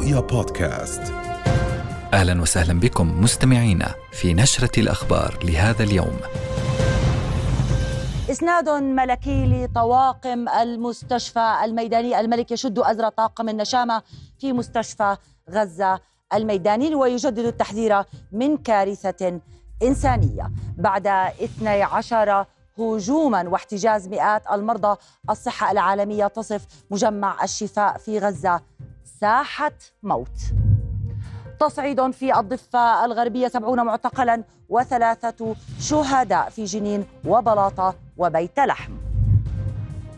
رؤيا بودكاست. أهلا وسهلا بكم مستمعينا في نشرة الأخبار لهذا اليوم. إسناد ملكي لطواقم المستشفى الميداني. الملك يشد أزر طاقم النشامة في مستشفى غزة الميداني ويجدد التحذير من كارثة إنسانية. بعد 12 هجوما واحتجاز مئات المرضى الصحة العالمية تصف مجمع الشفاء في غزة ساحة موت. تصعيد في الضفة الغربية سبعون معتقلا وثلاثة شهداء في جنين وبلاطة وبيت لحم.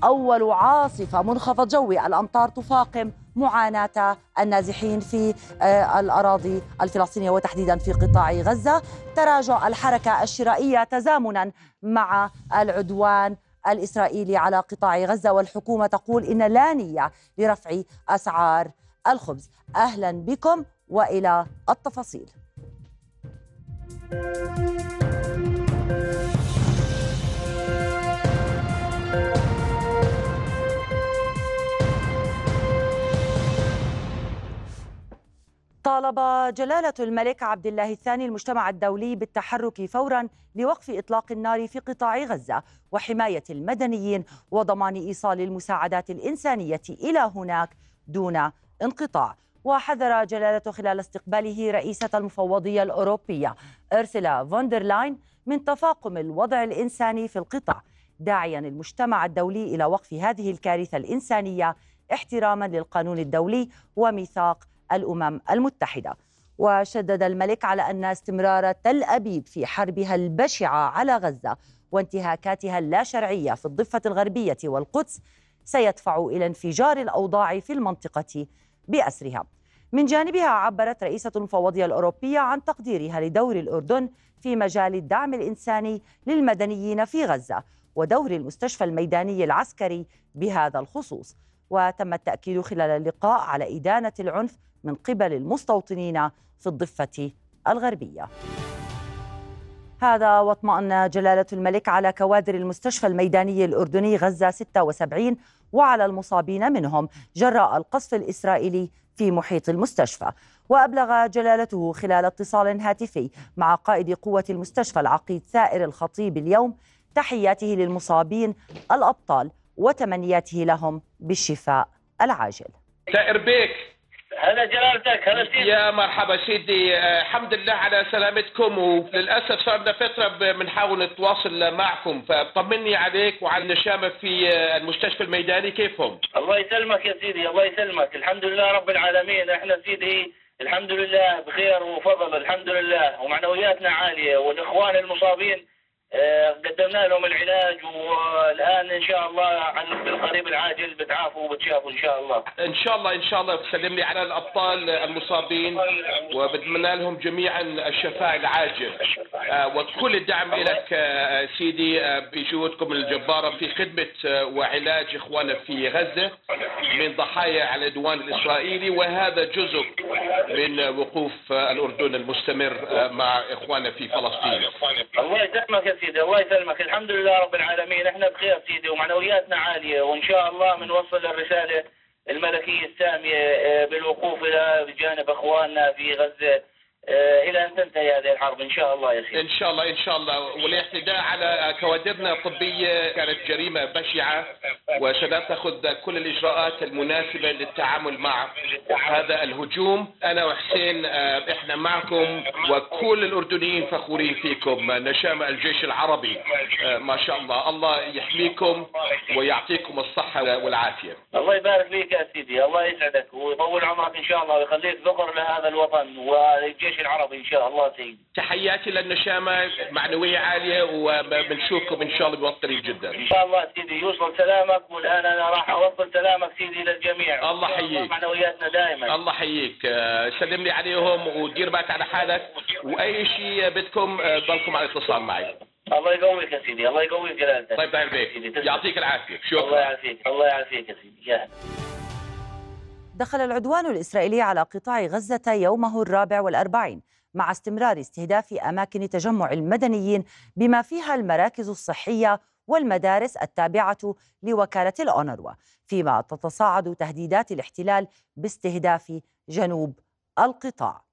أول عاصفة منخفض جوي الأمطار تفاقم معاناة النازحين في آه، الأراضي الفلسطينية وتحديدا في قطاع غزة. تراجع الحركة الشرائية تزامنا مع العدوان الإسرائيلي على قطاع غزة والحكومة تقول إن لا نية لرفع أسعار الخبز. أهلا بكم وإلى التفاصيل. طالب جلالة الملك عبد الله الثاني المجتمع الدولي بالتحرك فورا لوقف إطلاق النار في قطاع غزة وحماية المدنيين وضمان إيصال المساعدات الإنسانية إلى هناك دون انقطاع. وحذر جلالته خلال استقباله رئيسة المفوضية الأوروبية أرسلا فوندرلاين من تفاقم الوضع الإنساني في القطاع داعيا المجتمع الدولي إلى وقف هذه الكارثة الإنسانية احتراما للقانون الدولي وميثاق الأمم المتحدة. وشدد الملك على أن استمرار تل أبيب في حربها البشعة على غزة وانتهاكاتها اللاشرعية في الضفة الغربية والقدس سيدفع إلى انفجار الأوضاع في المنطقة بأسرها. من جانبها عبرت رئيسة المفوضية الأوروبية عن تقديرها لدور الأردن في مجال الدعم الإنساني للمدنيين في غزة ودور المستشفى الميداني العسكري بهذا الخصوص. وتم التأكيد خلال اللقاء على إدانة العنف من قبل المستوطنين في الضفة الغربية. هذا واطمأن جلالة الملك على كوادر المستشفى الميداني الأردني غزة 76 وعلى المصابين منهم جراء القصف الإسرائيلي في محيط المستشفى. وأبلغ جلالته خلال اتصال هاتفي مع قائد قوة المستشفى العقيد سائر الخطيب اليوم تحياته للمصابين الأبطال وتمنياته لهم بالشفاء العاجل. سائر بيك. هلا جلالتك هلا سيدي يا مرحبا سيدي آه، الحمد لله على سلامتكم وللأسف صار لنا فتره بنحاول نتواصل معكم. فطمني عليك وعلى النشامة في آه، المستشفى الميداني. كيفهم؟ الله يسلمك يا سيدي الله يسلمك. الحمد لله رب العالمين. إحنا سيدي الحمد لله بخير وفضل الحمد لله. ومعنوياتنا عالية والإخوان المصابين قدمنا لهم العلاج والآن إن شاء الله عن بالقريب العاجل بتعافوا وبتشافوا إن شاء الله. إن شاء الله إن شاء الله تسلم لي على الأبطال المصابين وبتمنى لهم جميعا الشفاء العاجل آه، وكل الدعم لك آه، سيدي بجهودكم الجبارة في خدمة وعلاج إخواننا في غزة من ضحايا العدوان الإسرائيلي وهذا جزء من وقوف الأردن المستمر مع إخواننا في فلسطين. الله يسلمك سيدي. الله يسلمك. الحمد لله رب العالمين. إحنا بخير سيدي ومعنوياتنا عالية. وإن شاء الله بنوصل الرسالة الملكية السامية آه، بالوقوف إلى بجانب أخواننا في آه، إلى أن تنتهي هذه الحرب. إن شاء الله يا سيدي. إن شاء الله إن شاء الله. والاعتداء على كوادرنا الطبية كانت جريمة بشعة وسنتخذ كل الإجراءات المناسبة للتعامل مع هذا الهجوم. أنا وحسين آه، إحنا معكم وكل الأردنيين فخورين فيكم. نشامه الجيش العربي آه، ما شاء الله. الله يحميكم ويعطيكم الصحة والعافية. الله يبارك فيك يا سيدي. الله يسعدك. ويطول عمرك إن شاء الله ويخليك ذكر لهذا الوطن والجيش الجيش العربي إن شاء الله سيدي تحياتي للنشامة معنوية عالية وبنشوفكم إن شاء الله بوقت قريب جدا. إن شاء الله سيدي يوصل سلامك والآن أنا راح أوصل سلامك سيدي للجميع. الله يحييك. معنوياتنا دائما. الله يحييك. سلم لي عليهم ودير بالك على حالك. وأي شيء بدكم ضلكم على اتصال معي. الله يقويك يا سيدي الله يقويك جلالتك طيب داير بيك يعطيك العافية. شكرا. الله يعافيك الله يعافيك يا سيدي. يا دخل العدوان الإسرائيلي على قطاع غزة يومه الرابع والأربعين مع استمرار استهداف أماكن تجمع المدنيين بما فيها المراكز الصحية والمدارس التابعة لوكالة الأونروا فيما تتصاعد تهديدات الاحتلال باستهداف جنوب القطاع.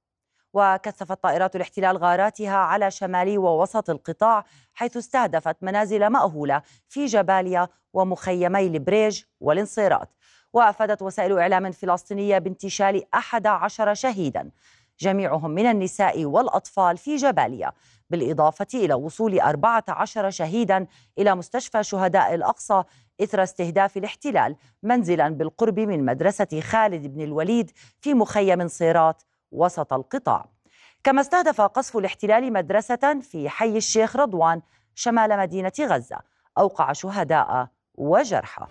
وكثفت طائرات الاحتلال غاراتها على شمال ووسط القطاع حيث استهدفت منازل مأهولة في جباليا ومخيمي البريج والانصيرات. وأفادت وسائل إعلام فلسطينية بانتشال أحد عشر شهيدا. جميعهم من النساء والأطفال في جباليا بالإضافة إلى وصول 14 شهيدا إلى مستشفى شهداء الأقصى إثر استهداف الاحتلال منزلا بالقرب من مدرسة خالد بن الوليد في مخيم صيرات وسط القطاع. كما استهدف قصف الاحتلال مدرسة في حي الشيخ رضوان شمال مدينة غزة أوقع شهداء وجرحى.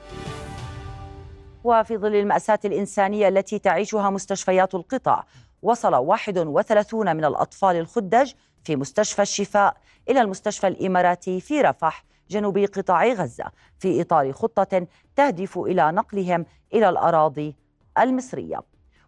وفي ظل المأساة الإنسانية التي تعيشها مستشفيات القطاع وصل 31 من الأطفال الخدج في مستشفى الشفاء إلى المستشفى الإماراتي في رفح جنوب قطاع غزة في إطار خطة تهدف إلى نقلهم إلى الأراضي المصرية.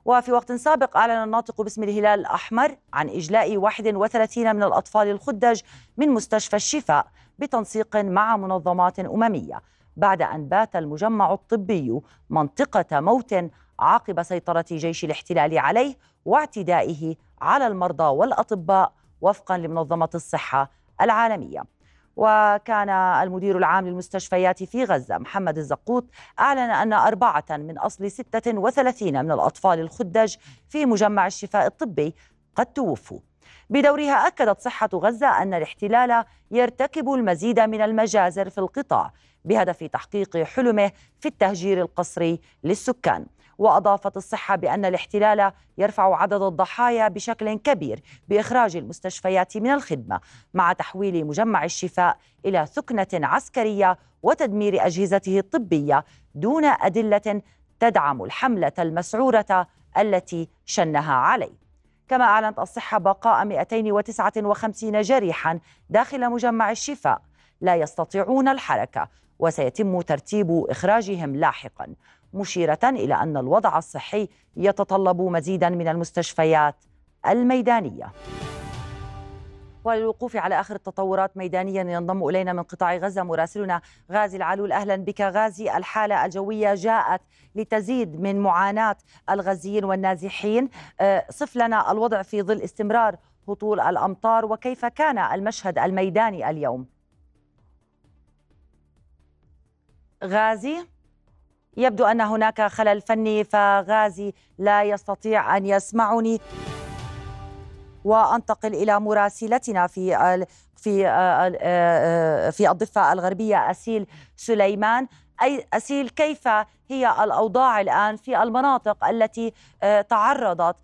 وفي وقت سابق أعلن الناطق باسم الهلال الأحمر عن إجلاء 31 من الأطفال الخدج من مستشفى الشفاء بتنسيق مع منظمات أممية. بعد أن بات المجمع الطبي منطقة موت عقب سيطرة جيش الاحتلال عليه واعتدائه على المرضى والأطباء وفقا لمنظمة الصحة العالمية. وكان المدير العام للمستشفيات في غزة محمد الزقوط أعلن أن أربعة من أصل 36 من الأطفال الخدج في مجمع الشفاء الطبي قد توفوا. بدورها أكدت صحة غزة أن الاحتلال يرتكب المزيد من المجازر في القطاع بهدف تحقيق حلمه في التهجير القسري للسكان. وأضافت الصحة بأن الاحتلال يرفع عدد الضحايا بشكل كبير بإخراج المستشفيات من الخدمة مع تحويل مجمع الشفاء إلى ثكنة عسكرية وتدمير أجهزته الطبية دون أدلة تدعم الحملة المسعورة التي شنها عليه. كما أعلنت الصحة بقاء 259 جريحا داخل مجمع الشفاء. لا يستطيعون الحركة وسيتم ترتيب إخراجهم لاحقا مشيرة إلى أن الوضع الصحي يتطلب مزيدا من المستشفيات الميدانية. وللوقوف على آخر التطورات ميدانيا ينضم إلينا من قطاع غزة مراسلنا غازي العلول. أهلا بك غازي. الحالة الجوية جاءت لتزيد من معاناة الغزيين والنازحين. آه، صف لنا الوضع في ظل استمرار هطول الأمطار وكيف كان المشهد الميداني اليوم؟ غازي. يبدو أن هناك خلل فني فغازي لا يستطيع أن يسمعني. وأنتقل إلى مراسلتنا في في في الضفة الغربية أسيل سليمان. اي أسيل كيف هي الأوضاع الآن في المناطق التي تعرضت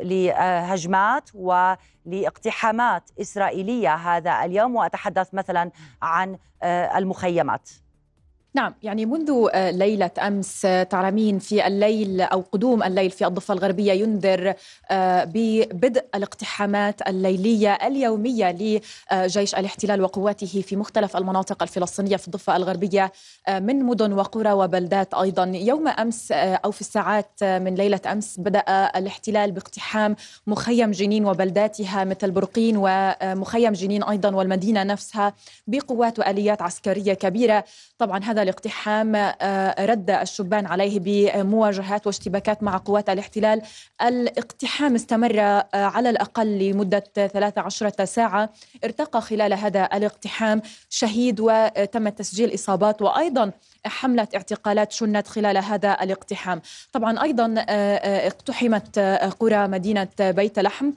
لهجمات ولإقتحامات إسرائيلية هذا اليوم؟ وأتحدث مثلا عن المخيمات. نعم يعني منذ آه، ليلة أمس آه، تعلمين في الليل أو قدوم الليل في الضفة الغربية ينذر آه، ببدء الاقتحامات الليلية اليومية لجيش الاحتلال وقواته في مختلف المناطق الفلسطينية في الضفة الغربية من مدن وقرى وبلدات أيضا. يوم أمس أو في الساعات من ليلة أمس بدأ الاحتلال باقتحام مخيم جنين وبلداتها مثل برقين ومخيم جنين أيضا والمدينة نفسها بقوات وآليات عسكرية كبيرة. طبعا هذا الاقتحام آه، رد الشبان عليه بمواجهات واشتباكات مع قوات الاحتلال. الاقتحام استمر آه، على الأقل لمدة 13 ساعة. ارتقى خلال هذا الاقتحام شهيد وتم تسجيل إصابات وأيضا حملة اعتقالات شنت خلال هذا الاقتحام. طبعا أيضا آه، اقتحمت قرى مدينة بيت لحم.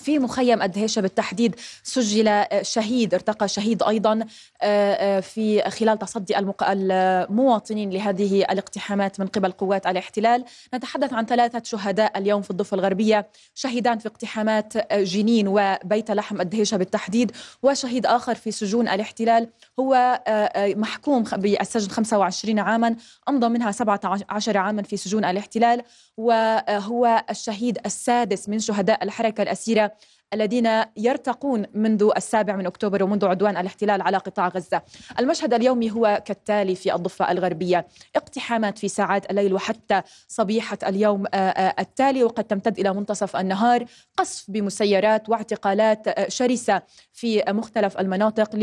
في مخيم أدهيشة بالتحديد سجل شهيد ارتقى شهيد أيضا آه، آه، في خلال تصدي المواطنين لهذه الاقتحامات من قبل قوات الاحتلال. نتحدث عن ثلاثة شهداء اليوم في الضفة الغربية شهيدان في اقتحامات جنين وبيت لحم أدهيشة بالتحديد وشهيد آخر في سجون الاحتلال هو آه، محكوم بالسجن 25 عاما أمضى منها 17 عاما في سجون الاحتلال. وهو الشهيد السادس من شهداء الحركة الأسيرة الذين يرتقون منذ السابع من أكتوبر ومنذ عدوان الاحتلال على قطاع غزة. المشهد اليومي هو كالتالي في الضفة الغربية، اقتحامات في ساعات الليل وحتى صبيحة اليوم آه، آه، التالي وقد تمتد إلى منتصف النهار، قصف بمسيرات واعتقالات آه، شرسة في مختلف المناطق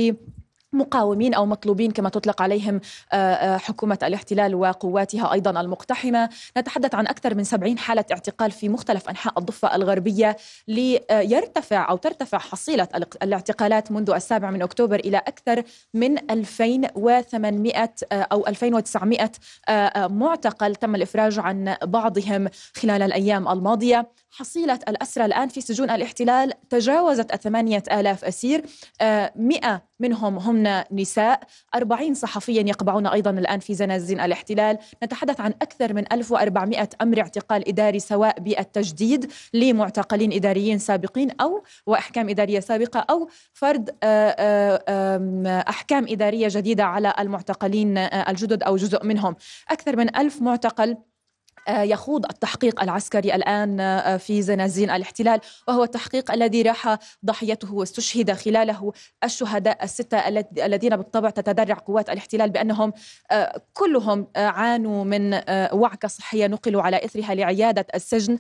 مقاومين أو مطلوبين كما تطلق عليهم آه، آه، حكومة الاحتلال وقواتها أيضا المقتحمة، نتحدث عن أكثر من 70 حالة اعتقال في مختلف أنحاء الضفة الغربية ليرتفع أو ترتفع حصيلة الاعتقالات منذ السابع من أكتوبر إلى أكثر من 2800 آه، أو 2900 معتقل تم الإفراج عن بعضهم خلال الأيام الماضية. حصيلة الأسرى الآن في سجون الاحتلال تجاوزت الثمانية آلاف أسير. مئة منهم هم نساء. 40 صحفيا يقبعون أيضا الآن في زنازين الاحتلال. نتحدث عن أكثر من 1400 أمر اعتقال إداري سواء بالتجديد لمعتقلين إداريين سابقين أو وأحكام إدارية سابقة أو فرض أحكام إدارية جديدة على المعتقلين الجدد أو جزء منهم. أكثر من ألف معتقل آه، يخوض التحقيق العسكري الآن آه، في زنازين الاحتلال وهو التحقيق الذي راح ضحيته واستشهد خلاله الشهداء الستة الذين بالطبع تتذرع قوات الاحتلال بأنهم آه، كلهم عانوا من وعكة صحية نقلوا على إثرها لعيادة السجن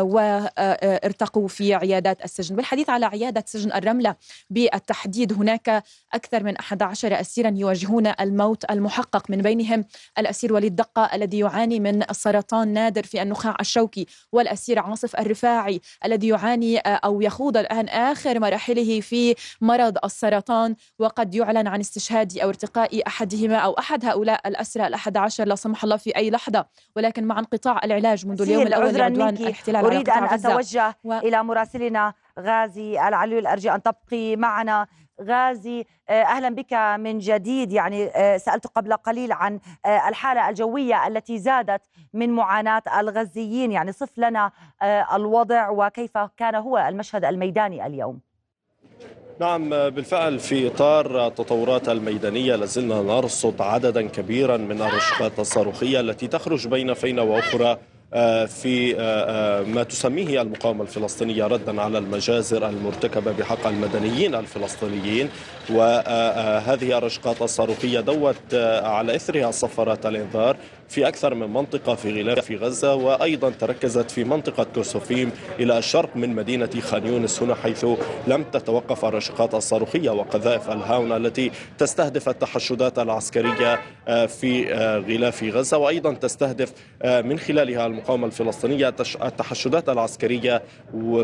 وارتقوا في عيادات السجن. بالحديث على عيادة سجن الرملة بالتحديد هناك أكثر من 11 أسيرا يواجهون الموت المحقق من بينهم الأسير وليد دقة الذي يعاني من السرطان سرطان نادر في النخاع الشوكي والأسير عاصف الرفاعي الذي يعاني آه، أو يخوض الآن آخر مراحله في مرض السرطان. وقد يعلن عن استشهاد أو ارتقاء أحدهما أو أحد هؤلاء الأسرى الأحد عشر لا سمح الله في أي لحظة. ولكن مع انقطاع العلاج منذ اليوم الأول لعدوان الاحتلال أريد أن أتوجه و... إلى مراسلنا غازي العلوي أرجو أن تبقي معنا. غازي آه، أهلا بك من جديد. يعني آه، سألت قبل قليل عن آه، الحالة الجوية التي زادت من معاناة الغزيين. يعني صف لنا الوضع وكيف كان هو المشهد الميداني اليوم. نعم بالفعل في إطار التطورات الميدانية لازلنا نرصد عددا كبيرا من الرشقات الصاروخيه التي تخرج بين فينه وأخرى آه، في آه، آه، ما تسميه المقاومة الفلسطينية ردا على المجازر المرتكبة بحق المدنيين الفلسطينيين. وهذه الرشقات الصاروخية دوت على إثرها صفارات الإنذار في أكثر من منطقة في غلاف غزة وأيضا تركزت في منطقة كوسوفيم إلى الشرق من مدينة خان يونس هنا حيث لم تتوقف الرشقات الصاروخية وقذائف الهاون التي تستهدف التحشدات العسكرية في غلاف غزة. وأيضا تستهدف من خلالها المقاومة الفلسطينية التحشدات العسكرية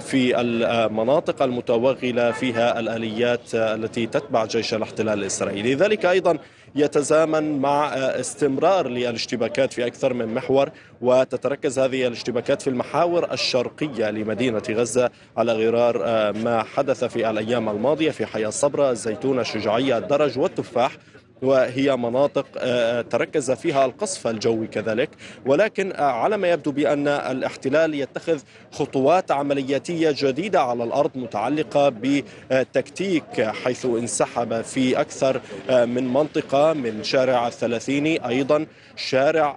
في المناطق المتوغلة فيها الآليات التي تتبع جيش الاحتلال الإسرائيلي. ذلك أيضا يتزامن مع استمرار للاشتباكات في أكثر من محور وتتركز هذه الاشتباكات في المحاور الشرقية لمدينة غزة على غرار ما حدث في الأيام الماضية في حي الصبرة الزيتونة الشجاعية الدرج والتفاح. وهي مناطق آه، تركز فيها القصف الجوي كذلك. ولكن آه، على ما يبدو بأن الاحتلال يتخذ خطوات عملياتية جديدة على الأرض متعلقة بتكتيك حيث انسحب في أكثر آه، من منطقة من شارع الثلاثيني أيضا شارع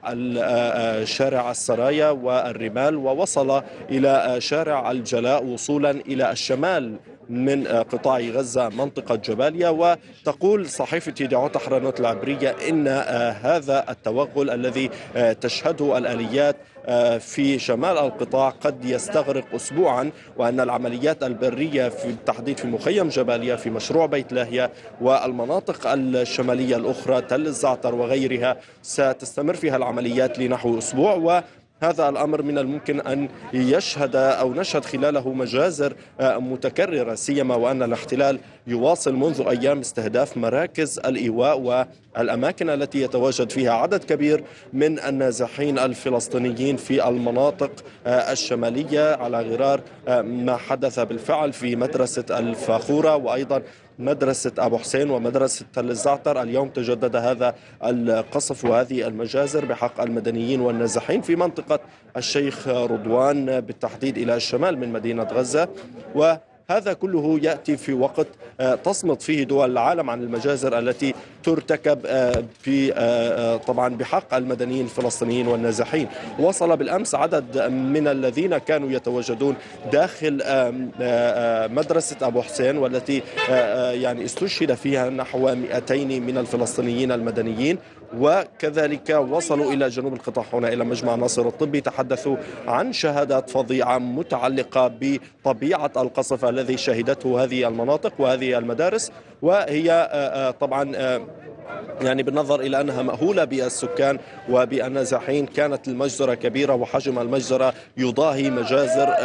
شارع السرايا والرمال ووصل إلى شارع الجلاء وصولا إلى الشمال من قطاع غزة منطقة جباليا وتقول صحيفة يدعو تحرنوت العبرية إن آه، هذا التوغل الذي آه، تشهده الآليات آه، في شمال القطاع قد يستغرق أسبوعا وأن العمليات البرية في التحديد في مخيم جباليا في مشروع بيت لاهيا والمناطق الشمالية الأخرى تل الزعتر وغيرها ستستمر فيها العمليات لنحو أسبوع و هذا الأمر من الممكن أن يشهد أو نشهد خلاله مجازر آه، متكررة سيما وأن الاحتلال يواصل منذ أيام استهداف مراكز الإيواء والأماكن التي يتواجد فيها عدد كبير من النازحين الفلسطينيين في المناطق آه، الشمالية على غرار آه، ما حدث بالفعل في مدرسة الفاخورة وأيضا مدرسة أبو حسين ومدرسة تل الزعتر. اليوم تجدد هذا القصف وهذه المجازر بحق المدنيين والنازحين في منطقة الشيخ رضوان بالتحديد إلى الشمال من مدينة غزة. و هذا كله يأتي في وقت آه، تصمت فيه دول العالم عن المجازر التي ترتكب آه، في آه، طبعا بحق المدنيين الفلسطينيين والنازحين. وصل بالأمس عدد من الذين كانوا يتواجدون داخل مدرسة أبو حسين والتي يعني استشهد فيها نحو 200 من الفلسطينيين المدنيين. وكذلك وصلوا إلى جنوب القطاع هنا إلى مجمع ناصر الطبي. تحدثوا عن شهادات فظيعة متعلقة بطبيعة القصف الذي شهدته هذه المناطق وهذه المدارس. وهي آه، آه، طبعا آه، يعني بالنظر إلى أنها مأهولة بالسكان وبالنازحين كانت المجزرة كبيرة وحجم المجزرة يضاهي مجازر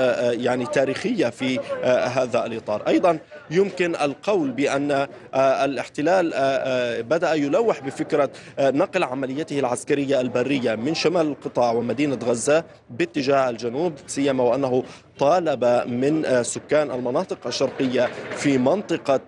يعني تاريخية في هذا الإطار، أيضا يمكن القول بأن الاحتلال بدأ يلوح بفكرة نقل عمليته العسكرية البرية من شمال القطاع ومدينة غزة باتجاه الجنوب سيما وأنه طالب من سكان المناطق الشرقية في منطقة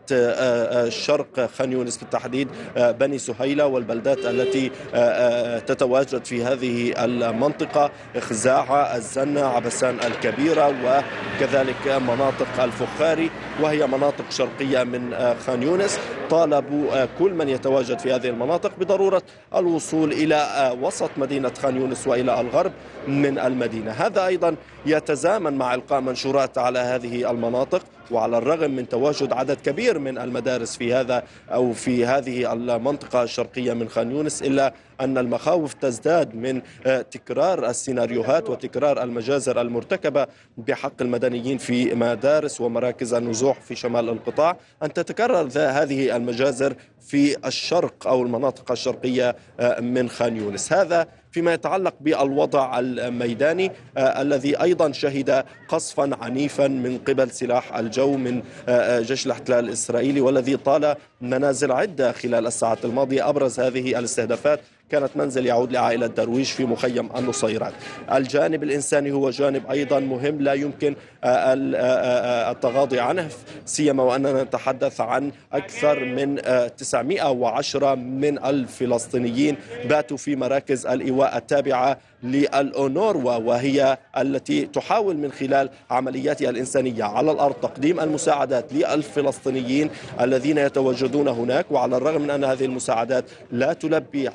شرق خان يونس بالتحديد بني سهيلة والبلدات التي آه، آه، تتواجد في هذه المنطقة خزاعة الزنة عبسان الكبيرة وكذلك مناطق الفخاري وهي مناطق شرقية من آه، خان يونس. طالبوا كل من يتواجد في هذه المناطق بضرورة الوصول إلى وسط مدينة خان يونس وإلى الغرب من المدينة. هذا أيضا يتزامن مع إلقاء منشورات على هذه المناطق. وعلى الرغم من تواجد عدد كبير من المدارس في هذا أو في هذه المنطقة الشرقية من خان يونس إلا أن المخاوف تزداد من آه، تكرار السيناريوهات وتكرار المجازر المرتكبة بحق المدنيين في مدارس ومراكز النزوح في شمال القطاع. أن تتكرر هذه المجازر في الشرق أو المناطق الشرقية آه، من خان يونس. هذا فيما يتعلق بالوضع الميداني آه الذي أيضا شهد قصفا عنيفا من قبل سلاح الجو من آه جيش الاحتلال الإسرائيلي والذي طال منازل عدة خلال الساعات الماضية أبرز هذه الاستهدافات. كانت منزل يعود لعائلة درويش في مخيم النصيرات الجانب الإنساني هو جانب أيضا مهم لا يمكن آه، آه، آه، التغاضي عنه سيما وأننا نتحدث عن أكثر من 910 من الفلسطينيين باتوا في مراكز الإيواء التابعة للأونروا وهي التي تحاول من خلال عملياتها الإنسانية على الأرض تقديم المساعدات للفلسطينيين الذين يتواجدون هناك وعلى الرغم من أن هذه المساعدات لا تلبي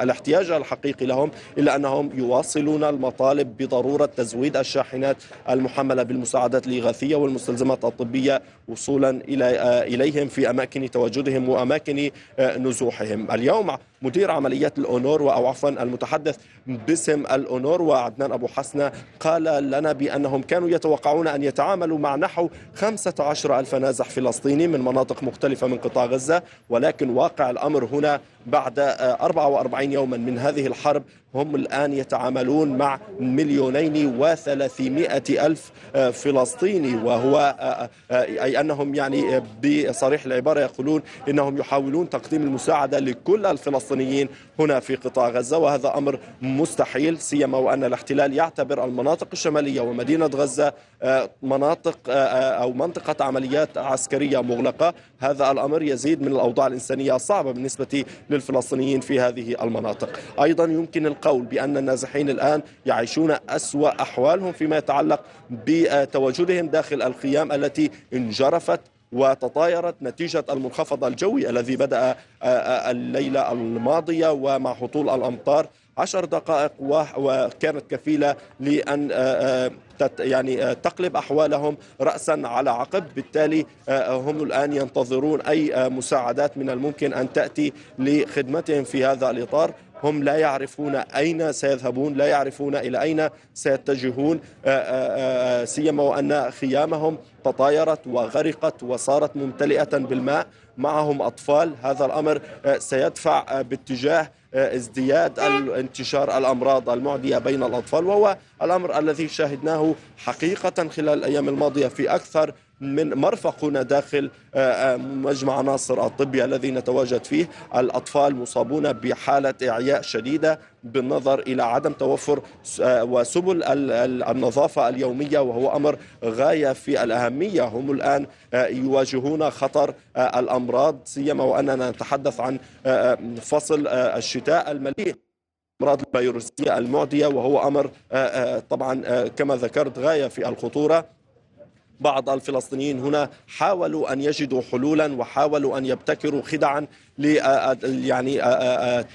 الاحتياج الحقيقي لهم إلا أنهم يواصلون المطالب بضرورة تزويد الشاحنات المحملة بالمساعدات الإغاثية والمستلزمات الطبية وصولا إلى إليهم في أماكن تواجدهم وأماكن نزوحهم. اليوم مدير عمليات الأونروا أو عفوا المتحدث باسم الأونروا عدنان أبو حسنة قال لنا بأنهم كانوا يتوقعون أن يتعاملوا مع نحو 15 ألف نازح فلسطيني من مناطق مختلفة من قطاع غزة ولكن واقع الأمر هنا بعد 44 يوما من هذه الحرب هم الآن يتعاملون مع مليونين وثلاثمائة ألف فلسطيني وهو أي أنهم يعني بصريح العبارة يقولون إنهم يحاولون تقديم المساعدة لكل الفلسطينيين هنا في قطاع غزة وهذا أمر مستحيل سيما وأن الاحتلال يعتبر المناطق الشمالية ومدينة غزة مناطق أو منطقة عمليات عسكرية مغلقة. هذا الأمر يزيد من الأوضاع الإنسانية الصعبة بالنسبة للفلسطينيين في هذه المناطق. أيضا يمكن القول بأن النازحين الآن يعيشون أسوأ أحوالهم فيما يتعلق بتواجدهم داخل الخيام التي انجرفت وتطايرت نتيجة المنخفض الجوي الذي بدأ الليلة الماضية ومع هطول الأمطار عشر دقائق وكانت كفيلة لأن يعني تقلب أحوالهم رأسا على عقب. بالتالي هم الآن ينتظرون أي مساعدات من الممكن أن تأتي لخدمتهم في هذا الإطار. هم لا يعرفون أين سيذهبون لا يعرفون إلى أين سيتجهون سيما وأن خيامهم تطايرت وغرقت وصارت ممتلئة بالماء معهم أطفال. هذا الأمر سيدفع باتجاه ازدياد انتشار الأمراض المعدية بين الأطفال وهو الأمر الذي شاهدناه حقيقة خلال الأيام الماضية في أكثر من مرفق هنا داخل آه، آه، مجمع ناصر الطبي الذي نتواجد فيه. الأطفال مصابون بحالة إعياء شديدة بالنظر إلى عدم توفر آه، وسبل النظافة اليومية وهو أمر غاية في الأهمية. هم الآن يواجهون خطر الأمراض سيما وأننا نتحدث عن فصل الشتاء المليء الامراض الفيروسية المعدية وهو أمر طبعا كما ذكرت غاية في الخطورة. بعض الفلسطينيين هنا حاولوا أن يجدوا حلولا وحاولوا أن يبتكروا خدعا ل يعني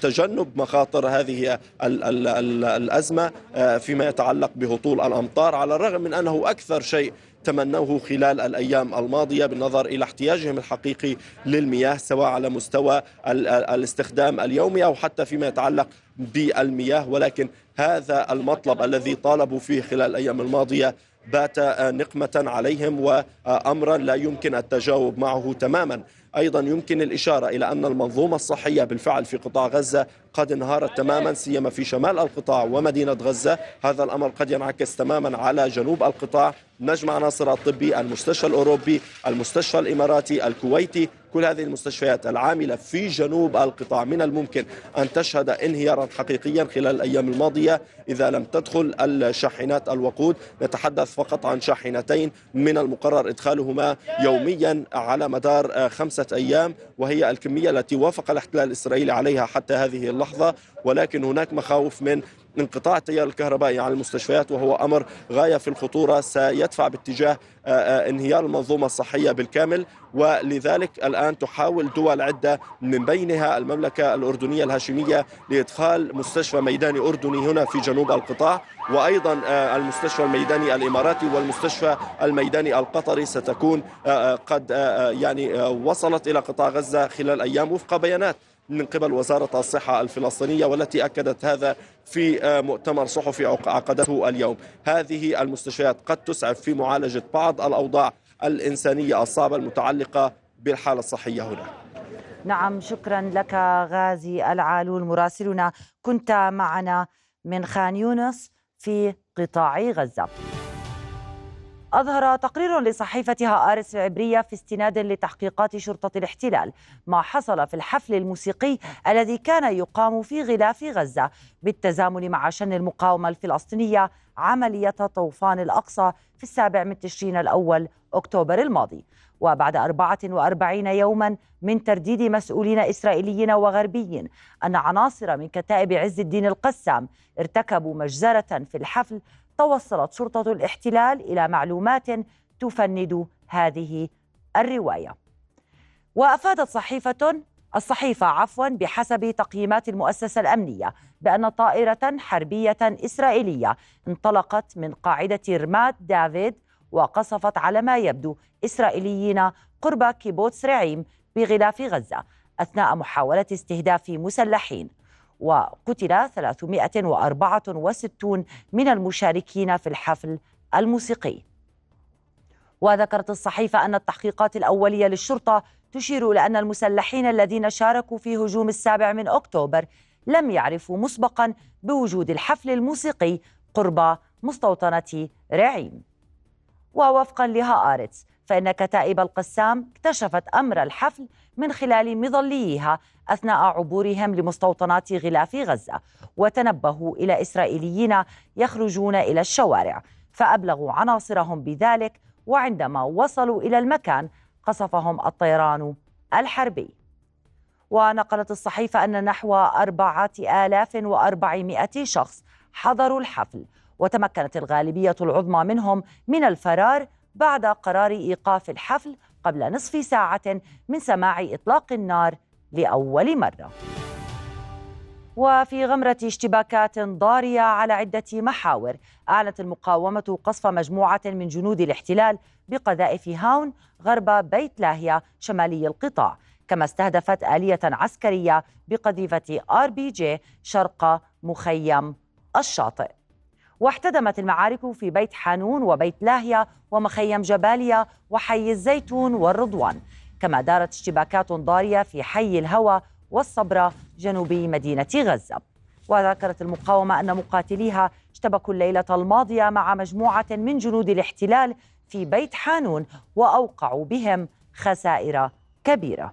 تجنب مخاطر هذه الأزمة فيما يتعلق بهطول الأمطار على الرغم من أنه أكثر شيء تمنوه خلال الأيام الماضية بالنظر إلى احتياجهم الحقيقي للمياه سواء على مستوى الاستخدام اليومي أو حتى فيما يتعلق بالمياه. ولكن هذا المطلب الذي طالبوا فيه خلال الأيام الماضية بات نقمة عليهم وأمرا لا يمكن التجاوب معه تماما. أيضا يمكن الإشارة إلى أن المنظومة الصحية بالفعل في قطاع غزة قد انهارت تماما سيما في شمال القطاع ومدينة غزة. هذا الأمر قد ينعكس تماما على جنوب القطاع. نجمع ناصر الطبي المستشفى الأوروبي المستشفى الإماراتي الكويتي كل هذه المستشفيات العاملة في جنوب القطاع. من الممكن أن تشهد انهيارا حقيقيا خلال الأيام الماضية إذا لم تدخل الشاحنات الوقود. نتحدث فقط عن شاحنتين من المقرر إدخالهما يوميا على مدار خمسة أيام. وهي الكمية التي وافق الاحتلال الإسرائيلي عليها حتى هذه اللحظة ولكن هناك مخاوف من انقطاع التيار الكهربائي عن المستشفيات وهو أمر غاية في الخطورة سيدفع باتجاه آه، آه، انهيار المنظومة الصحية بالكامل. ولذلك الآن تحاول دول عدة من بينها المملكة الأردنية الهاشمية لإدخال مستشفى ميداني أردني هنا في جنوب القطاع. وأيضا آه، المستشفى الميداني الإماراتي والمستشفى الميداني القطري ستكون قد يعني وصلت إلى قطاع غزة خلال أيام وفق بيانات. من قبل وزارة الصحة الفلسطينية والتي أكدت هذا في آه، مؤتمر صحفي عقدته اليوم. هذه المستشفيات قد تسعف في معالجة بعض الأوضاع الإنسانية الصعبة المتعلقة بالحالة الصحية هنا. نعم شكرا لك غازي العالول. مراسلنا كنت معنا من خان يونس في قطاع غزة. أظهر تقرير لصحيفتها آرس العبرية في استناد لتحقيقات شرطة الاحتلال ما حصل في الحفل الموسيقي الذي كان يقام في غلاف غزة بالتزامن مع شن المقاومة الفلسطينية عملية طوفان الأقصى في السابع من تشرين الأول أكتوبر الماضي. وبعد 44 يوما من ترديد مسؤولين إسرائيليين وغربيين أن عناصر من كتائب عز الدين القسام ارتكبوا مجزرة في الحفل توصلت شرطة الاحتلال إلى معلومات تفند هذه الرواية. وأفادت صحيفة الصحيفة عفوا بحسب تقييمات المؤسسة الأمنية بأن طائرة حربية إسرائيلية انطلقت من قاعدة رماد دافيد وقصفت على ما يبدو إسرائيليين قرب كيبوتس رعيم بغلاف غزة أثناء محاولة استهداف مسلحين. وقتل 364 من المشاركين في الحفل الموسيقي. وذكرت الصحيفة أن التحقيقات الأولية للشرطة تشير إلى أن المسلحين الذين شاركوا في هجوم السابع من أكتوبر لم يعرفوا مسبقا بوجود الحفل الموسيقي قرب مستوطنة رعيم. ووفقا لها آرتس فإن كتائب القسام اكتشفت أمر الحفل من خلال مظليها أثناء عبورهم لمستوطنات غلاف غزة وتنبهوا إلى إسرائيليين يخرجون إلى الشوارع. فأبلغوا عناصرهم بذلك وعندما وصلوا إلى المكان قصفهم الطيران الحربي. ونقلت الصحيفة أن نحو أربعة آلاف وأربعمائة شخص حضروا الحفل وتمكنت الغالبية العظمى منهم من الفرار بعد قرار إيقاف الحفل قبل نصف ساعة من سماع إطلاق النار لأول مرة. وفي غمرة اشتباكات ضارية على عدة محاور أعلنت المقاومة قصف مجموعة من جنود الاحتلال بقذائف هاون غرب بيت لاهيا شمالي القطاع كما استهدفت آلية عسكرية بقذيفة RPG شرق مخيم الشاطئ. واحتدمت المعارك في بيت حانون وبيت لاهيا ومخيم جباليا وحي الزيتون والرضوان. كما دارت اشتباكات ضارية في حي الهوى والصبرة جنوبي مدينة غزة. وذكرت المقاومة أن مقاتليها اشتبكوا الليلة الماضية مع مجموعة من جنود الاحتلال في بيت حانون وأوقعوا بهم خسائر كبيرة.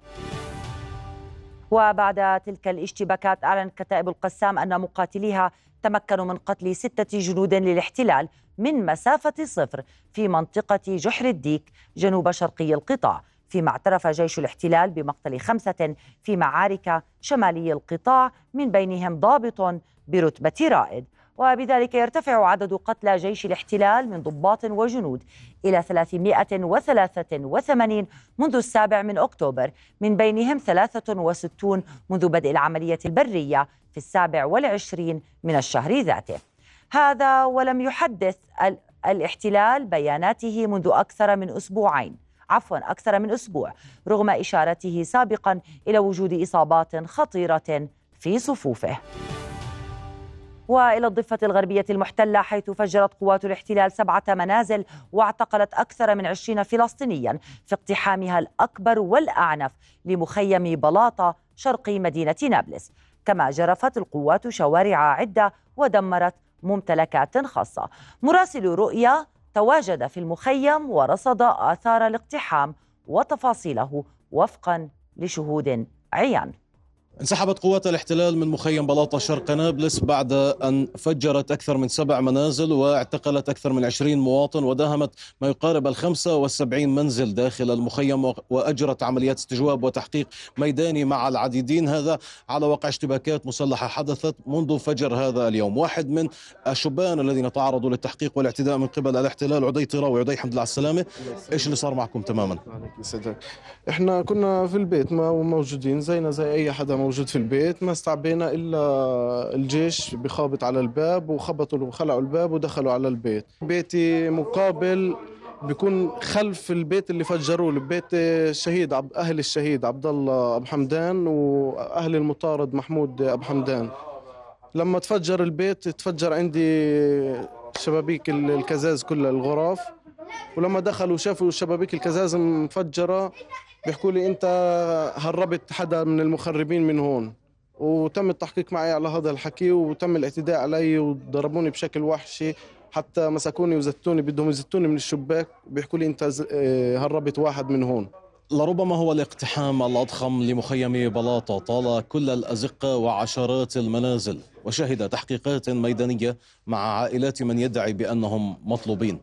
وبعد تلك الاشتباكات أعلنت كتائب القسام أن مقاتليها تمكنوا من قتل ستة جنود للاحتلال من مسافة صفر في منطقة جحر الديك جنوب شرقي القطاع فيما اعترف جيش الاحتلال بمقتل خمسة في معارك شمالي القطاع من بينهم ضابط برتبة رائد. وبذلك يرتفع عدد قتلى جيش الاحتلال من ضباط وجنود إلى 383 منذ السابع من أكتوبر من بينهم 63 منذ بدء العملية البرية في السابع والعشرين من الشهر ذاته. هذا ولم يحدث الاحتلال بياناته منذ أكثر من أسبوعين. عفوا أكثر من أسبوع رغم إشارته سابقا إلى وجود إصابات خطيرة في صفوفه. والى الضفة الغربية المحتلة حيث فجرت قوات الاحتلال سبعة منازل واعتقلت أكثر من عشرين فلسطينيا في اقتحامها الأكبر والأعنف لمخيم بلاطة شرقي مدينة نابلس. كما جرفت القوات شوارع عدة ودمرت ممتلكات خاصة. مراسل رؤيا تواجد في المخيم ورصد آثار الاقتحام وتفاصيله وفقا لشهود عيان. انسحبت قوات الاحتلال من مخيم بلاطة شرق نابلس بعد أن فجرت أكثر من سبع منازل واعتقلت أكثر من عشرين مواطن وداهمت ما يقارب الخمسة والسبعين منزل داخل المخيم وأجرت عمليات استجواب وتحقيق ميداني مع العديدين. هذا على وقع اشتباكات مسلحة حدثت منذ فجر هذا اليوم. واحد من الشبان الذين تعرضوا للتحقيق والاعتداء من قبل الاحتلال عدي طراوي عدي حمد الله على السلامة. إيش اللي صار معكم تماما؟ إحنا كنا في البيت ما موجودين زينا زي أي حدا موجود في البيت ما استعبينا إلا الجيش بخابط على الباب وخبطوا وخلعوا الباب ودخلوا على البيت. بيتي مقابل بيكون خلف البيت اللي فجروه بيت الشهيد أهل الشهيد عبد الله أبو حمدان وأهل المطارد محمود أبو حمدان. لما تفجر البيت تفجر عندي شبابيك الكزاز كلها الغرف ولما دخلوا شافوا شبابيك الكزاز مفجرة بيحكوا لي انت هربت حدا من المخربين من هون وتم التحقيق معي على هذا الحكي وتم الاعتداء علي وضربوني بشكل وحشي حتى مسكوني وزتوني بدهم يزتوني من الشباك بيحكوا لي انت آه، هربت واحد من هون. لربما هو الاقتحام الأضخم لمخيم بلاطة طال كل الأزقة وعشرات المنازل وشهد تحقيقات ميدانية مع عائلات من يدعي بأنهم مطلوبين.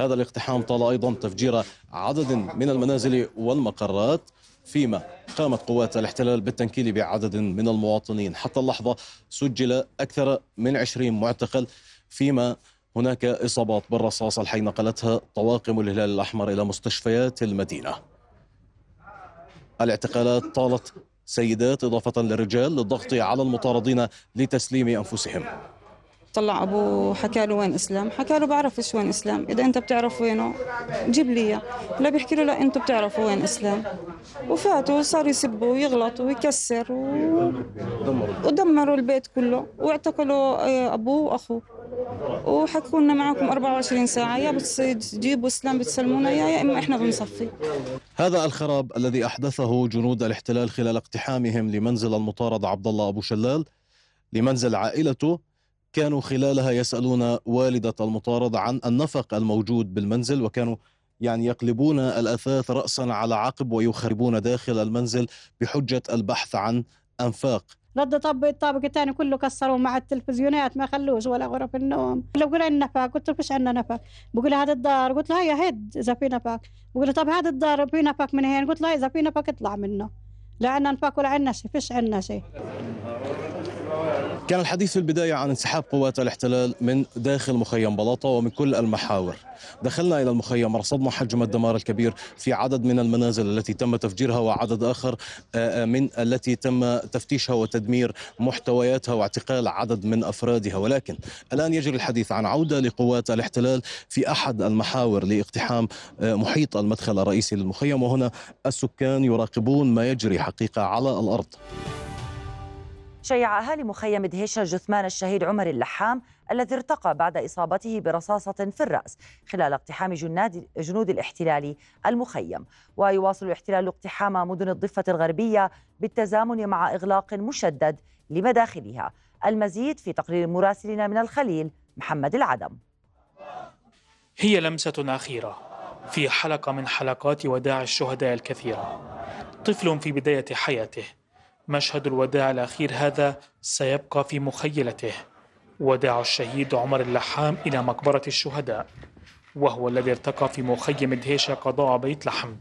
هذا الاقتحام طال أيضا تفجير عدد من المنازل والمقرات فيما قامت قوات الاحتلال بالتنكيل بعدد من المواطنين. حتى اللحظة سجل أكثر من 20 معتقل فيما هناك إصابات بالرصاص الحي نقلتها طواقم الهلال الأحمر إلى مستشفيات المدينة. الاعتقالات طالت سيدات إضافة للرجال للضغط على المطاردين لتسليم أنفسهم. طلع ابوه حكى له وين إسلام؟ حكى له بعرفش وين إسلام. إذا أنت بتعرف وينه؟ جيب لي إياه. لا بيحكي له لا أنتم بتعرفوا وين إسلام. وفاتوا وصار يسبوا ويغلطوا ويكسر و... ودمروا البيت كله. واعتقلوا آه، أبوه وأخوه. وحكوا لنا معكم 24 ساعة. يا بتجيبوا إسلام بتسلمونا. يا يا إما إحنا بنصفي. هذا الخراب الذي أحدثه جنود الاحتلال خلال اقتحامهم لمنزل المطارد عبد الله أبو شلال لمنزل عائلته كانوا خلالها يسألون والدة المطارد عن النفق الموجود بالمنزل وكانوا يعني يقلبون الأثاث رأسا على عقب ويخربون داخل المنزل بحجة البحث عن أنفاق. رد طب الطابق الثاني كله كسروا مع التلفزيونات ما خلوش ولا غرف النوم. لو قلنا النفق قلت له فيش عندنا نفق؟ بقول هذا الدار؟ قلت له هيا هد إذا في نفق. بقول له طب هذا الدار في نفق من هين؟ قلت له إذا في نفق اطلع منه. لا عندنا نفق ولا عندنا شيء فيش عندنا شيء. كان الحديث في البداية عن انسحاب قوات الاحتلال من داخل مخيم بلاطة ومن كل المحاور. دخلنا إلى المخيم رصدنا حجم الدمار الكبير في عدد من المنازل التي تم تفجيرها وعدد آخر آه، آه، من التي تم تفتيشها وتدمير محتوياتها واعتقال عدد من أفرادها. ولكن الآن يجري الحديث عن عودة لقوات الاحتلال في أحد المحاور لاقتحام آه، محيط المدخل الرئيسي للمخيم. وهنا السكان يراقبون ما يجري حقيقة على الأرض. شيع أهالي مخيم دهيشة جثمان الشهيد عمر اللحام الذي ارتقى بعد إصابته برصاصة في الرأس خلال اقتحام جنود الاحتلال المخيم. ويواصل الاحتلال اقتحام مدن الضفة الغربية بالتزامن مع إغلاق مشدد لمداخلها. المزيد في تقرير مراسلنا من الخليل محمد العدم. هي لمسة أخيرة في حلقة من حلقات وداع الشهداء الكثيرة. طفل في بداية حياته مشهد الوداع الأخير هذا سيبقى في مخيلته. وداع الشهيد عمر اللحام إلى مقبرة الشهداء وهو الذي ارتقى في مخيم دهيشة قضاء بيت لحم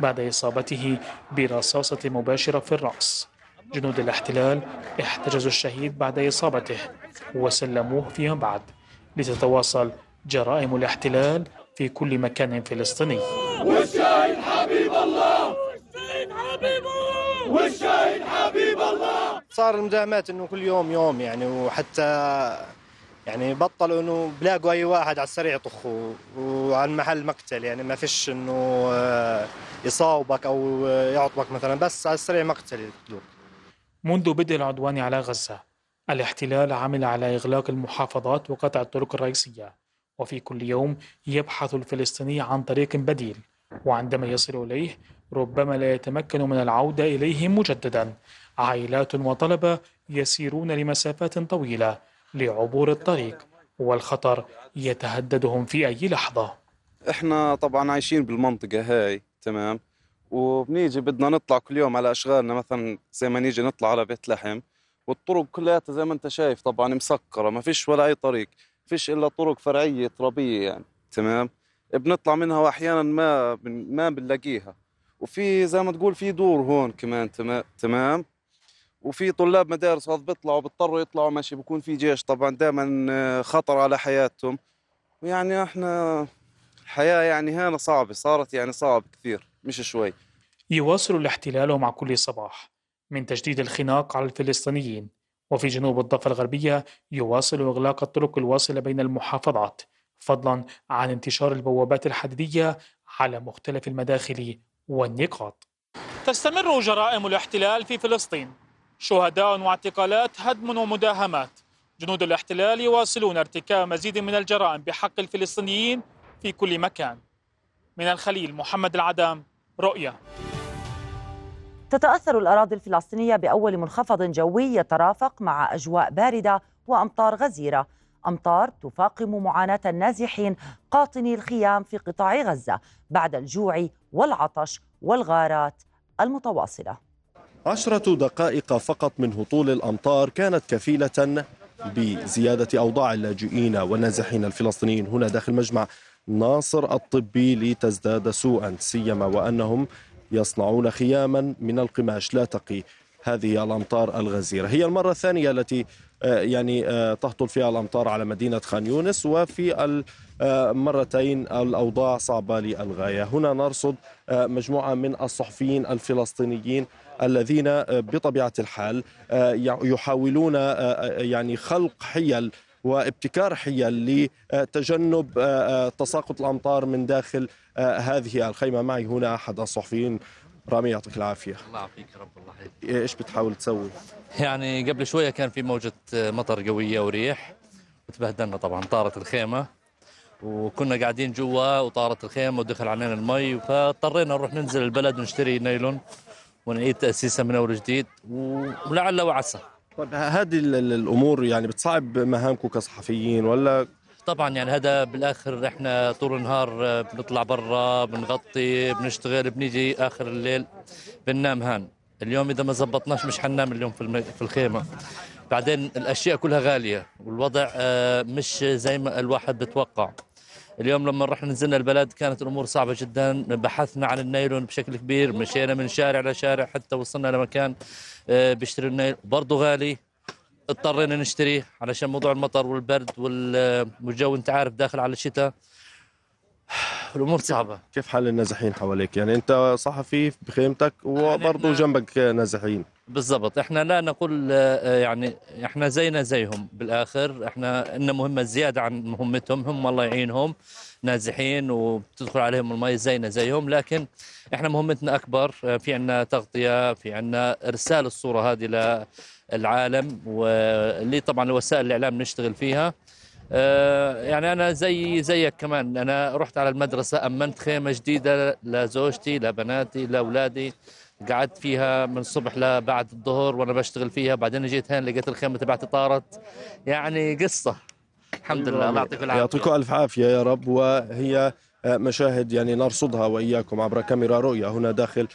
بعد إصابته برصاصة مباشرة في الرأس. جنود الاحتلال احتجزوا الشهيد بعد إصابته وسلموه فيما بعد لتتواصل جرائم الاحتلال في كل مكان فلسطيني. والشهيد حبيب الله! والشاهد حبيب الله. صار المداهمات إنه كل يوم يوم يعني وحتى يعني بطلوا إنه بلاقوا أي واحد على السريع يطخوا وعلى المحل مقتل يعني ما فيش إنه آه، يصاوبك أو يعطبك مثلا بس على السريع مقتل يقتلوك منذ بدء العدوان على غزة الاحتلال عمل على إغلاق المحافظات وقطع الطرق الرئيسية وفي كل يوم يبحث الفلسطيني عن طريق بديل وعندما يصل إليه ربما لا يتمكن من العودة إليه مجددا. عائلات وطلبة يسيرون لمسافات طويلة لعبور الطريق والخطر يتهددهم في أي لحظة. إحنا طبعا عايشين بالمنطقة هاي تمام؟ وبنيجي بدنا نطلع كل يوم على أشغالنا مثلا زي ما نيجي نطلع على بيت لحم. والطرق كلها زي ما أنت شايف طبعا مسكرة ما فيش ولا أي طريق فيش إلا طرق فرعية ترابية يعني تمام؟ بنطلع منها واحيانا ما ما بنلاقيها. وفي زي ما تقول في دور هون كمان تمام؟ وفي طلاب مدارس غض بيطلعوا بيضطروا يطلعوا ماشي بكون في جيش طبعا دائما خطر على حياتهم. ويعني إحنا الحياة يعني هنا صعبة صارت يعني صعب كثير مش شوي. يواصل الاحتلال مع كل صباح من تجديد الخناق على الفلسطينيين. وفي جنوب الضفة الغربية يواصل إغلاق الطرق الواصلة بين المحافظات فضلا عن انتشار البوابات الحديدية على مختلف المداخل والنقاط. تستمر جرائم الاحتلال في فلسطين. شهداء واعتقالات هدم ومداهمات. جنود الاحتلال يواصلون ارتكاب مزيد من الجرائم بحق الفلسطينيين في كل مكان. من الخليل محمد العدام رؤيا. تتأثر الأراضي الفلسطينية بأول منخفض جوي يترافق مع أجواء باردة وأمطار غزيرة. أمطار تفاقم معاناة النازحين قاطني الخيام في قطاع غزة بعد الجوع والعطش والغارات المتواصلة. عشرة دقائق فقط من هطول الأمطار كانت كفيلة بزيادة أوضاع اللاجئين والنازحين الفلسطينيين. هنا داخل مجمع ناصر الطبي لتزداد سوءا سيما وأنهم يصنعون خياما من القماش. لا تقي هذه الأمطار الغزيرة. هي المرة الثانية التي يعني آه، تهطل فيها الأمطار على مدينة خان يونس وفي المرتين الأوضاع صعبة للغاية. هنا نرصد آه، مجموعة من الصحفيين الفلسطينيين الذين بطبيعة الحال يحاولون يعني خلق حيل وابتكار حيل لتجنب تساقط الأمطار من داخل هذه الخيمة. معي هنا أحد الصحفيين رامي يعطيك العافية. الله يعافيك رب الله يحييك إيش بتحاول تسوي؟ يعني قبل شوية كان في موجة مطر قوية وريح وتبهدلنا طبعا طارت الخيمة وكنا قاعدين جوا وطارت الخيمة ودخل علينا المي فاضطرينا نروح ننزل البلد ونشتري نايلون ونعيد تاسيسها من أول جديد ولعل وعسى. طيب هذه الأمور يعني بتصعب مهامكم كصحفيين ولا طبعا يعني هذا بالآخر إحنا طول النهار بنطلع برا بنغطي بنشتغل بنيجي آخر الليل بننام هان. اليوم إذا ما زبطناش مش حننام اليوم في في الخيمة. بعدين الأشياء كلها غالية والوضع آه، مش زي ما الواحد بتوقع. اليوم لما رحنا نزلنا البلد كانت الأمور صعبة جدا. بحثنا عن النايلون بشكل كبير مشينا من شارع لشارع حتى وصلنا لمكان آه، بيشتري النايلون برضه غالي اضطرينا نشتريه علشان موضوع المطر والبرد والجو انت عارف داخل على الشتاء. الأمور صعبة. كيف حال النازحين حواليك؟ يعني انت صحفي بخيمتك وبرضه جنبك نازحين. بالضبط. إحنا لا نقول آه، يعني إحنا زينا زيهم بالآخر. إحنا إن مهمة زيادة عن مهمتهم هم الله يعينهم. نازحين وبتدخل عليهم المي زينا زيهم. لكن إحنا مهمتنا أكبر في عندنا تغطية في عندنا إرسال الصورة هذه للعالم واللي طبعا وسائل الإعلام نشتغل فيها. آه، يعني أنا زي زيك كمان. أنا رحت على المدرسة أمنت خيمة جديدة لزوجتي لبناتي لاولادي قعدت فيها من الصبح لبعد الظهر وأنا بشتغل فيها. بعدين جيت هين لقيت الخيمة تبعتي طارت. يعني قصة. الحمد لله الله يعطيكم العافية. يعطيكم ألف عافية يا رب وهي مشاهد يعني نرصدها وإياكم عبر كاميرا رؤيا هنا داخل.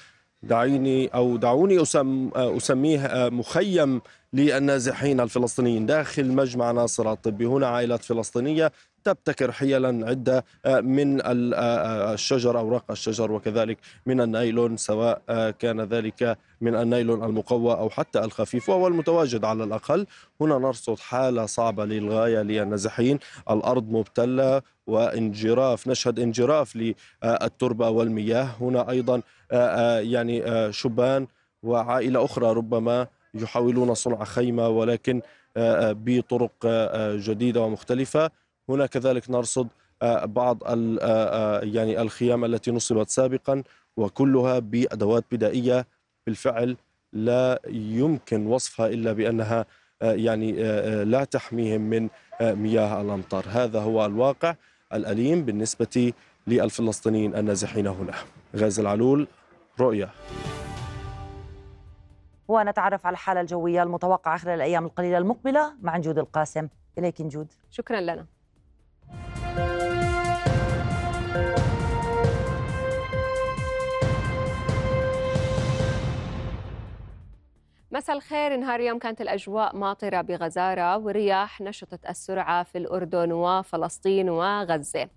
دعيني أو دعوني أسم أسميه مخيم للنازحين الفلسطينيين. داخل مجمع ناصر الطبي هنا عائلات فلسطينية تبتكر حيلا عدة آه، من آه، آه، الشجر أوراق الشجر وكذلك من النايلون سواء كان ذلك من النايلون المقوى أو حتى الخفيف وهو المتواجد على الأقل. هنا نرصد حالة صعبة للغاية للنازحين. الأرض مبتلة وانجراف نشهد انجراف للتربة والمياه. هنا أيضا يعني شبان وعائلة أخرى ربما يحاولون صنع خيمة ولكن بطرق جديدة ومختلفة. هنا كذلك نرصد بعض يعني الخيام التي نصبت سابقا وكلها بأدوات بدائية. بالفعل لا يمكن وصفها إلا بأنها يعني لا تحميهم من مياه الأمطار. هذا هو الواقع الأليم بالنسبة للفلسطينيين النازحين هنا. غازي العلول رؤية ونتعرف على الحالة الجوية المتوقعة خلال الأيام القليلة المقبلة مع نجود القاسم. إليك نجود شكرا لنا. مساء الخير. نهار اليوم كانت الأجواء ماطرة بغزارة والرياح نشطت السرعة في الأردن وفلسطين وغزة.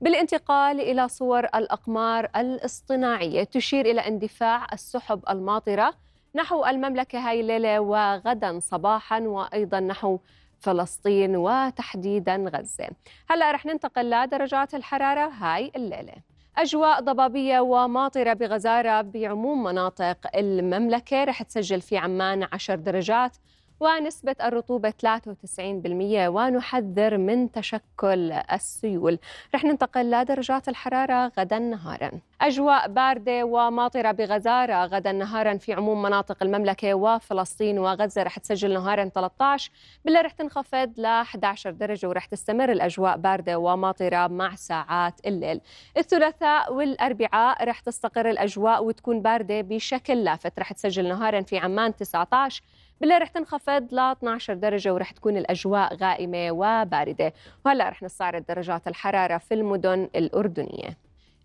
بالانتقال إلى صور الأقمار الاصطناعية تشير إلى اندفاع السحب الماطرة نحو المملكة هاي الليلة وغدا صباحا وأيضا نحو فلسطين وتحديدا غزة. هلأ رح ننتقل لدرجات الحرارة هاي الليلة. أجواء ضبابية وماطرة بغزارة بعموم مناطق المملكة. رح تسجل في عمان 10 درجات ونسبة الرطوبة 93% ونحذر من تشكل السيول. رح ننتقل لدرجات الحرارة غدا نهارا. أجواء باردة وماطرة بغزارة غدا نهارا في عموم مناطق المملكة وفلسطين وغزة. رح تسجل نهارا 13 بالله رح تنخفض ل 11 درجة ورح تستمر الأجواء باردة وماطرة مع ساعات الليل. الثلاثاء والأربعاء رح تستقر الأجواء وتكون باردة بشكل لافت. رح تسجل نهارا في عمان 19 بالله رح تنخفض ل 12 درجة ورح تكون الأجواء غائمة وباردة. وهلأ رح نستعرض درجات الحرارة في المدن الأردنية.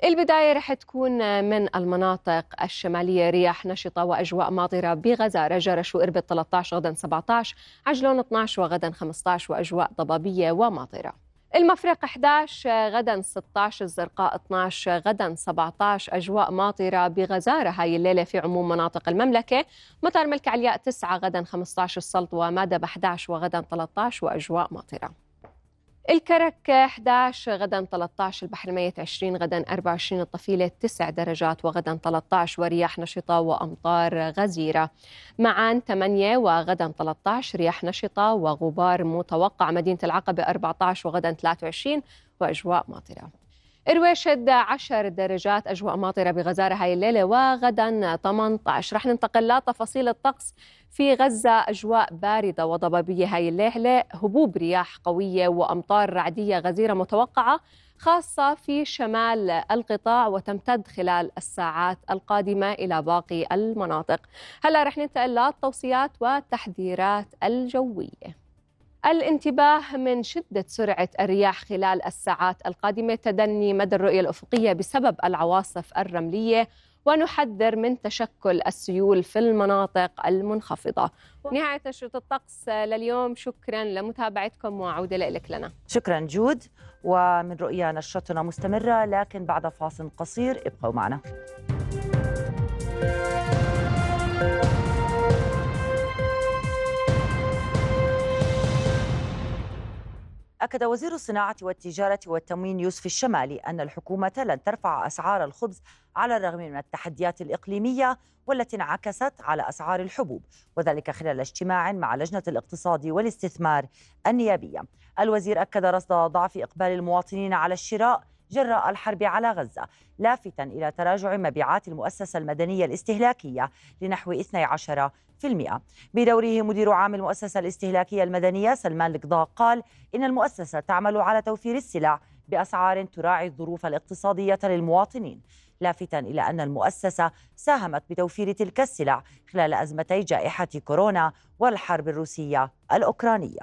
البداية رح تكون من المناطق الشمالية رياح نشطة وأجواء ماطرة بغزارة جرش وإربد 13 غدا 17 عجلون 12 وغدا 15 وأجواء ضبابية وماطرة المفرق 11 غدا 16 الزرقاء 12 غدا 17 أجواء ماطرة بغزارة. هاي الليلة في عموم مناطق المملكة. مطار ملك علياء 9 غدا 15 السلط ومادب 11 وغدا 13 وأجواء ماطرة. الكرك 11 غدا 13 البحر الميت 20 غدا 24 الطفيلة 9 درجات وغدا 13 ورياح نشطة وأمطار غزيرة. معان 8 وغدا 13 رياح نشطة وغبار متوقع. مدينة العقبة 14 وغدا 23 وأجواء ماطرة. إرويشد 10 درجات أجواء ماطرة بغزارة هاي الليلة وغدا 18 رح ننتقل لتفاصيل الطقس. في غزة أجواء باردة وضبابية هاي الليلة هبوب رياح قوية وأمطار رعدية غزيرة متوقعة خاصة في شمال القطاع وتمتد خلال الساعات القادمة إلى باقي المناطق. هلا رح ننتقل للتوصيات والتحذيرات الجوية. الانتباه من شدة سرعة الرياح خلال الساعات القادمة تدني مدى الرؤية الأفقية بسبب العواصف الرملية ونحذر من تشكل السيول في المناطق المنخفضة. نهاية نشرة الطقس لليوم شكرا لمتابعتكم وعودة لك لنا. شكرا جود. ومن رؤيا نشرتنا مستمرة لكن بعد فاصل قصير ابقوا معنا. أكد وزير الصناعة والتجارة والتموين يوسف الشمالي أن الحكومة لن ترفع أسعار الخبز على الرغم من التحديات الإقليمية والتي انعكست على أسعار الحبوب وذلك خلال اجتماع مع لجنة الاقتصاد والاستثمار النيابية. الوزير أكد رصد ضعف إقبال المواطنين على الشراء جراء الحرب على غزة لافتا إلى تراجع مبيعات المؤسسة المدنية الاستهلاكية لنحو 12% بدوره مدير عام المؤسسة الاستهلاكية المدنية سلمان القضاء قال إن المؤسسة تعمل على توفير السلع بأسعار تراعي الظروف الاقتصادية للمواطنين لافتا إلى أن المؤسسة ساهمت بتوفير تلك السلع خلال أزمتي جائحة كورونا والحرب الروسية الأوكرانية.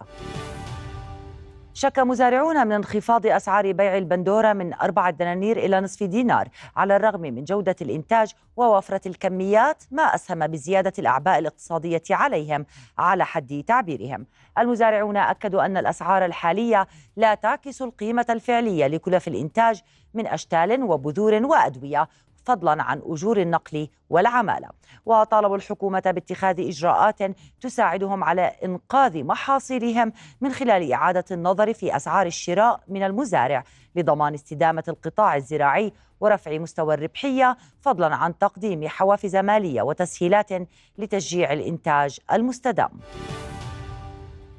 شك مزارعون من انخفاض أسعار بيع البندورة من أربعة دنانير إلى نصف دينار على الرغم من جودة الإنتاج ووفرة الكميات ما أسهم بزيادة الأعباء الاقتصادية عليهم على حد تعبيرهم. المزارعون أكدوا أن الأسعار الحالية لا تعكس القيمة الفعلية لكلف الإنتاج من أشتال وبذور وأدوية فضلا عن أجور النقل والعمالة. وطالبوا الحكومة باتخاذ إجراءات تساعدهم على إنقاذ محاصيلهم من خلال إعادة النظر في أسعار الشراء من المزارع لضمان استدامة القطاع الزراعي ورفع مستوى الربحية فضلا عن تقديم حوافز مالية وتسهيلات لتشجيع الإنتاج المستدام.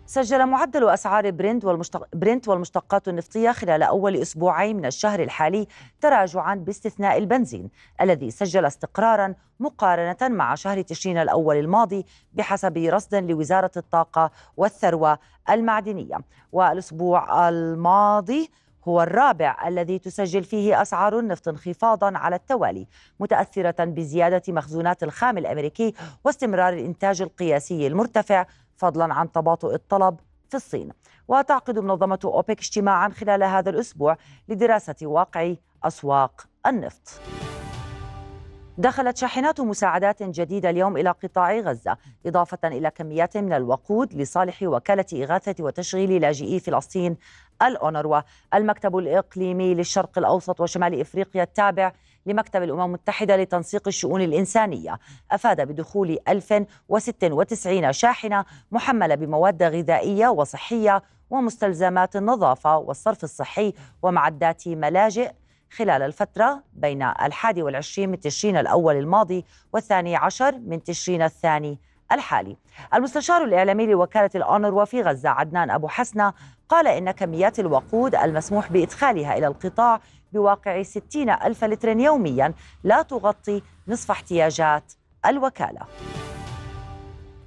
سجل معدل أسعار برنت, والمشتق... برنت والمشتقات النفطية خلال أول أسبوعين من الشهر الحالي تراجعا باستثناء البنزين الذي سجل استقرارا مقارنة مع شهر تشرين الأول الماضي بحسب رصد لوزارة الطاقة والثروة المعدنية. والأسبوع الماضي هو الرابع الذي تسجل فيه أسعار النفط انخفاضا على التوالي متأثرة بزيادة مخزونات الخام الأمريكي واستمرار الإنتاج القياسي المرتفع فضلا عن تباطؤ الطلب في الصين. وتعقد منظمة أوبك اجتماعا خلال هذا الأسبوع لدراسة واقع أسواق النفط. دخلت شاحنات مساعدات جديدة اليوم إلى قطاع غزة إضافة إلى كميات من الوقود لصالح وكالة إغاثة وتشغيل لاجئي فلسطين الأونروا المكتب الإقليمي للشرق الأوسط وشمال إفريقيا التابع لمكتب الأمم المتحدة لتنسيق الشؤون الإنسانية. أفاد بدخول 1096 شاحنة محملة بمواد غذائية وصحية ومستلزمات النظافة والصرف الصحي ومعدات ملاجئ. خلال الفترة بين الحادي والعشرين من تشرين الأول الماضي والثاني عشر من تشرين الثاني الحالي. المستشار الإعلامي لوكالة الأونروا في غزة عدنان أبو حسنة قال إن كميات الوقود المسموح بإدخالها إلى القطاع بواقع 60 ألف لتر يوميا لا تغطي نصف احتياجات الوكالة.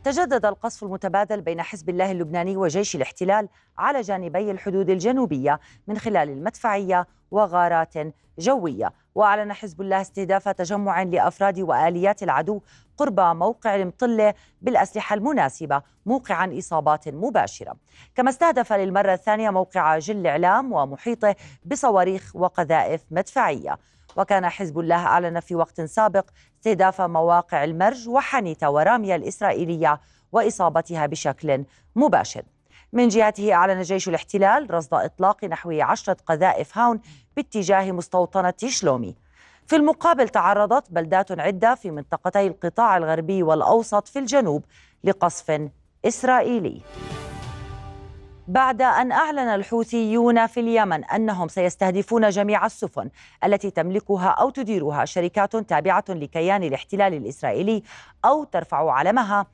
تجدد القصف المتبادل بين حزب الله اللبناني وجيش الاحتلال على جانبي الحدود الجنوبية من خلال المدفعية وغارات جوية. وأعلن حزب الله استهداف تجمع لأفراد وآليات العدو قرب موقع المطلة بالأسلحة المناسبة موقعا إصابات مباشرة. كما استهدف للمرة الثانية موقع جل إعلام ومحيطه بصواريخ وقذائف مدفعية. وكان حزب الله أعلن في وقت سابق استهداف مواقع المرج وحنيته ورامية الإسرائيلية وإصابتها بشكل مباشر. من جهته أعلن جيش الاحتلال رصد إطلاق نحو عشرة قذائف هاون باتجاه مستوطنة شلومي. في المقابل تعرضت بلدات عدة في منطقتي القطاع الغربي والأوسط في الجنوب لقصف إسرائيلي. بعد أن أعلن الحوثيون في اليمن أنهم سيستهدفون جميع السفن التي تملكها أو تديرها شركات تابعة لكيان الاحتلال الإسرائيلي أو ترفع علمها.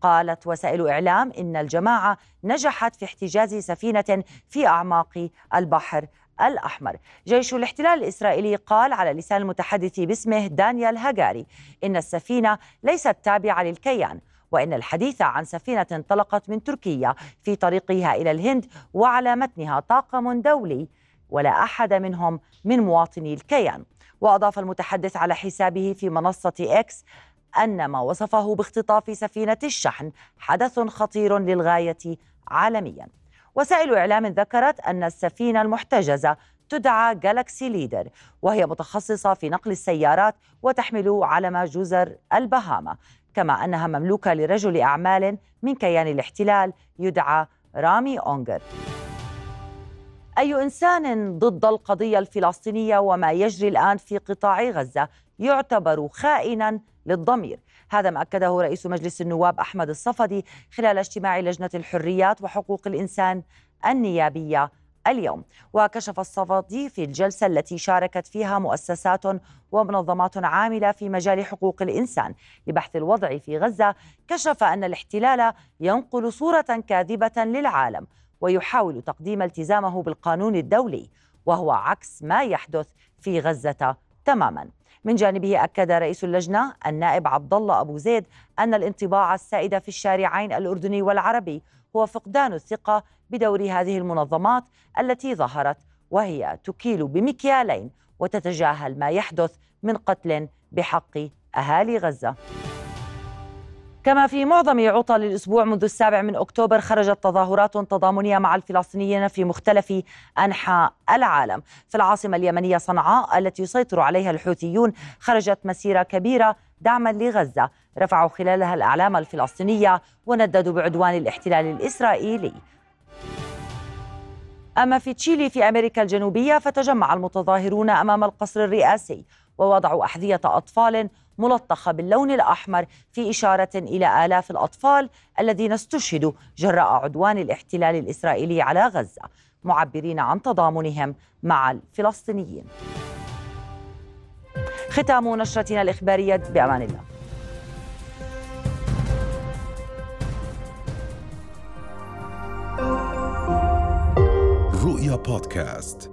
قالت وسائل إعلام إن الجماعة نجحت في احتجاز سفينة في أعماق البحر الأحمر. جيش الاحتلال الإسرائيلي قال على لسان المتحدث باسمه دانيال هاجاري إن السفينة ليست تابعة للكيان وإن الحديث عن سفينة انطلقت من تركيا في طريقها إلى الهند وعلى متنها طاقم دولي ولا أحد منهم من مواطني الكيان. وأضاف المتحدث على حسابه في منصة إكس أن ما وصفه باختطاف سفينة الشحن حدث خطير للغاية عالميا. وسائل إعلام ذكرت أن السفينة المحتجزة تدعى جالاكسي ليدر وهي متخصصة في نقل السيارات وتحمل علم جزر البهاما. كما أنها مملوكة لرجل أعمال من كيان الاحتلال يدعى رامي أونجر أي إنسان ضد القضية الفلسطينية وما يجري الآن في قطاع غزة يعتبر خائنا للضمير. هذا ما أكده رئيس مجلس النواب أحمد الصفدي خلال اجتماع لجنة الحريات وحقوق الإنسان النيابية اليوم. وكشف الصفدي في الجلسة التي شاركت فيها مؤسسات ومنظمات عاملة في مجال حقوق الإنسان. لبحث الوضع في غزة كشف أن الاحتلال ينقل صورة كاذبة للعالم ويحاول تقديم التزامه بالقانون الدولي وهو عكس ما يحدث في غزة تماما. من جانبه أكد رئيس اللجنة النائب عبد الله أبو زيد أن الانطباع السائد في الشارعين الأردني والعربي هو فقدان الثقة بدور هذه المنظمات التي ظهرت وهي تكيل بمكيالين وتتجاهل ما يحدث من قتل بحق أهالي غزة. كما في معظم عطل الأسبوع منذ السابع من أكتوبر خرجت تظاهرات تضامنية مع الفلسطينيين في مختلف أنحاء العالم. في العاصمة اليمنية صنعاء التي يسيطر عليها الحوثيون خرجت مسيرة كبيرة دعما لغزة. رفعوا خلالها الأعلام الفلسطينية ونددوا بعدوان الاحتلال الإسرائيلي. أما في تشيلي في أمريكا الجنوبية فتجمع المتظاهرون أمام القصر الرئاسي ووضعوا أحذية أطفال ملطخة باللون الأحمر في إشارة إلى آلاف الأطفال الذين استشهدوا جراء عدوان الاحتلال الإسرائيلي على غزة معبرين عن تضامنهم مع الفلسطينيين. ختام نشرتنا الإخبارية بأمان الله. رؤيا بودكاست